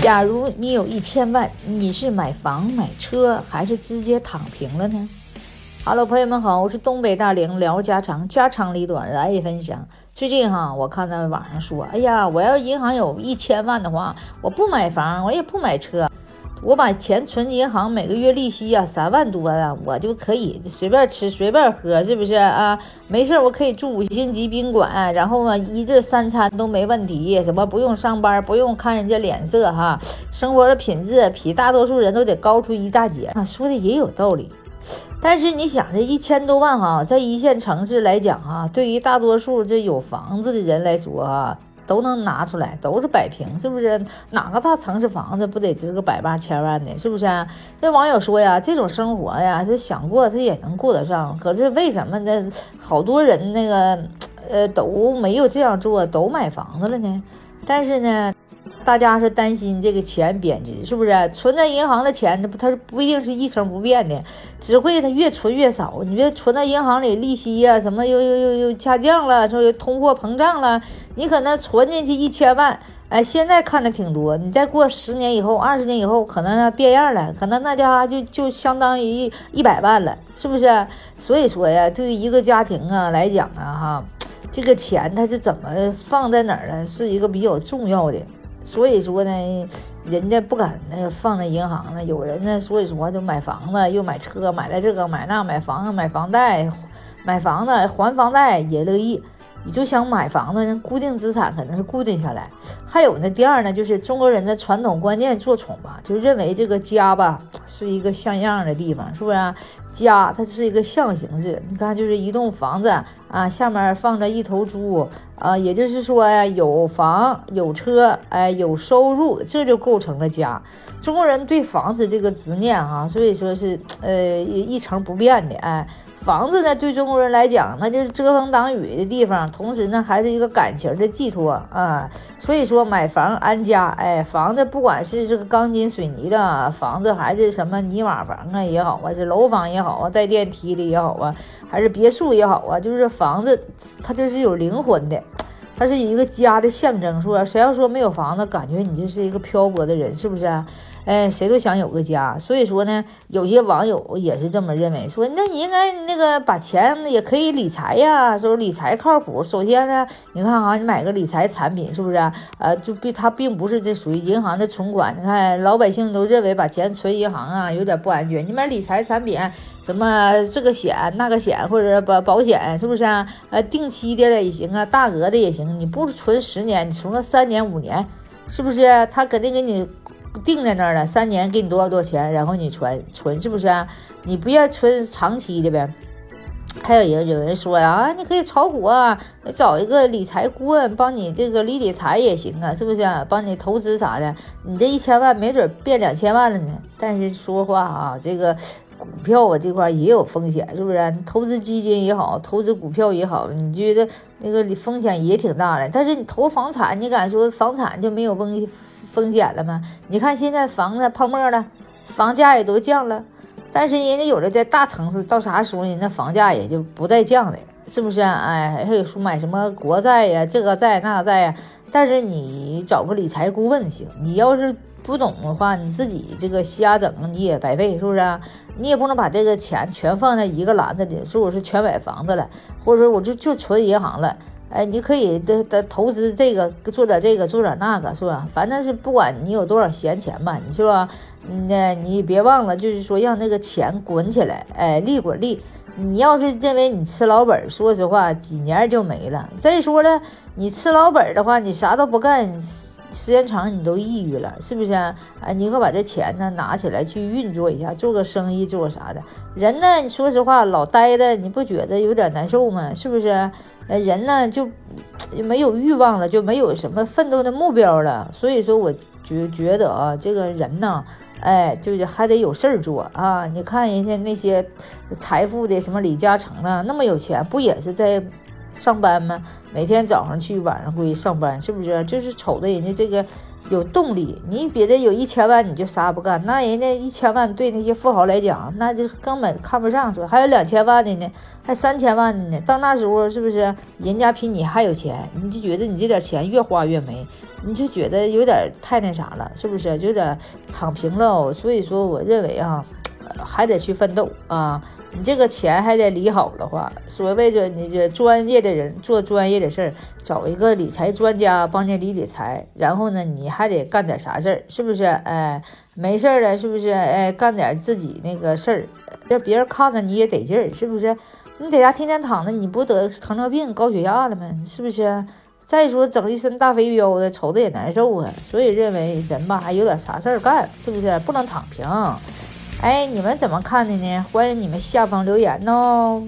假如你有一千万，你是买房买车，还是直接躺平了呢？Hello，朋友们好，我是东北大玲，聊家常，家长里短来分享。最近哈，我看到网上说，哎呀，我要银行有一千万的话，我不买房，我也不买车。我把钱存银行，每个月利息呀三万多啊，我就可以随便吃随便喝，是不是啊？没事，我可以住五星级宾馆，然后嘛，一日三餐都没问题，什么不用上班，不用看人家脸色哈，生活的品质比大多数人都得高出一大截啊。说的也有道理，但是你想这一千多万哈，在一线城市来讲哈，对于大多数这有房子的人来说哈。都能拿出来，都是摆平，是不是？哪个大城市房子不得值个百八千万的，是不是？这网友说呀，这种生活呀，这想过他也能过得上，可是为什么呢？好多人那个，呃，都没有这样做，都买房子了呢？但是呢？大家是担心这个钱贬值，是不是？存在银行的钱，它不，它是不一定是一成不变的，只会它越存越少。你别存到银行里，利息呀什么又又又又下降了，说通货膨胀了，你可能存进去一千万，哎，现在看的挺多，你再过十年以后、二十年以后，可能变样了，可能那家就就相当于一百万了，是不是？所以说呀，对于一个家庭啊来讲啊，哈，这个钱它是怎么放在哪儿呢？是一个比较重要的。所以说呢，人家不敢那个放在银行呢。有人呢，所以说就买房子，又买车，买了这个买那，买房子买房贷，买房子还房贷也乐意。你就想买房子，固定资产可能是固定下来。还有呢，第二呢，就是中国人的传统观念做宠吧，就认为这个家吧是一个像样的地方，是不是？家它是一个象形字，你看就是一栋房子啊，下面放着一头猪啊，也就是说呀，有房有车，哎，有收入，这就构成了家。中国人对房子这个执念哈，所以说是呃一成不变的，哎。房子呢，对中国人来讲，那就是遮风挡雨的地方，同时呢，还是一个感情的寄托啊。所以说，买房安家，哎，房子不管是这个钢筋水泥的房子，还是什么泥瓦房啊也好啊，这楼房也好啊，带电梯的也好啊，还是别墅也好啊，就是房子，它就是有灵魂的。它是有一个家的象征，说谁要说没有房子，感觉你就是一个漂泊的人，是不是？哎，谁都想有个家。所以说呢，有些网友也是这么认为，说那你应该那个把钱也可以理财呀，说理财靠谱。首先呢，你看哈，你买个理财产品，是不是？呃，就并它并不是这属于银行的存款。你看老百姓都认为把钱存银行啊有点不安全，你买理财产品。什么这个险那个险或者保保险是不是啊？呃，定期的也行啊，大额的也行。你不存十年，你存个三年五年，是不是？他肯定给你定在那儿了，三年给你多少多少钱，然后你存存，是不是啊？你不要存长期的呗。还有有有人说呀，啊，你可以炒股啊，你找一个理财顾问帮你这个理理财也行啊，是不是？帮你投资啥的，你这一千万没准变两千万了呢。但是说话啊，这个。股票啊，这块也有风险，是不是？投资基金也好，投资股票也好，你觉得那个风险也挺大的。但是你投房产，你敢说房产就没有风风险了吗？你看现在房子泡沫了，房价也都降了。但是人家有的在大城市，到啥时候人家房价也就不带降的，是不是？哎，还有说买什么国债呀，这个债那个债呀。但是你找个理财顾问行，你要是。不懂的话，你自己这个瞎整，你也白费，是不是？你也不能把这个钱全放在一个篮子里，说我是全买房子了，或者说我就就存银行了。哎，你可以的的投资这个，做点这个，做点那个，是吧？反正是不管你有多少闲钱吧，你是吧？那你别忘了，就是说让那个钱滚起来，哎，利滚利。你要是认为你吃老本，说实话，几年就没了。再说了，你吃老本的话，你啥都不干。时间长你都抑郁了，是不是啊？啊，你可把这钱呢拿起来去运作一下，做个生意，做啥的。人呢，说实话，老呆的，你不觉得有点难受吗？是不是？呃，人呢就没有欲望了，就没有什么奋斗的目标了。所以说，我觉觉得啊，这个人呢，哎，就是还得有事儿做啊。你看人家那些财富的什么李嘉诚啊，那么有钱，不也是在？上班吗？每天早上去，晚上归上班，是不是？就是瞅着人家这个有动力。你别的有一千万你就啥也不干，那人家一千万对那些富豪来讲，那就根本看不上。说还有两千万的呢，还三千万的呢。到那时候是不是人家比你还有钱？你就觉得你这点钱越花越没，你就觉得有点太那啥了，是不是？有点躺平了。所以说，我认为啊。还得去奋斗啊！你这个钱还得理好的话，所谓的你这专业的人做专业的事儿，找一个理财专家帮你理理财，然后呢，你还得干点啥事儿，是不是？哎，没事儿了，是不是？哎，干点自己那个事儿，让别人看着你也得劲儿，是不是？你在家天天躺着，你不得糖尿病、高血压了吗？是不是？再说整一身大肥膘的，瞅着也难受啊。所以认为人吧，还有点啥事儿干，是不是？不能躺平。哎，你们怎么看的呢？欢迎你们下方留言哦。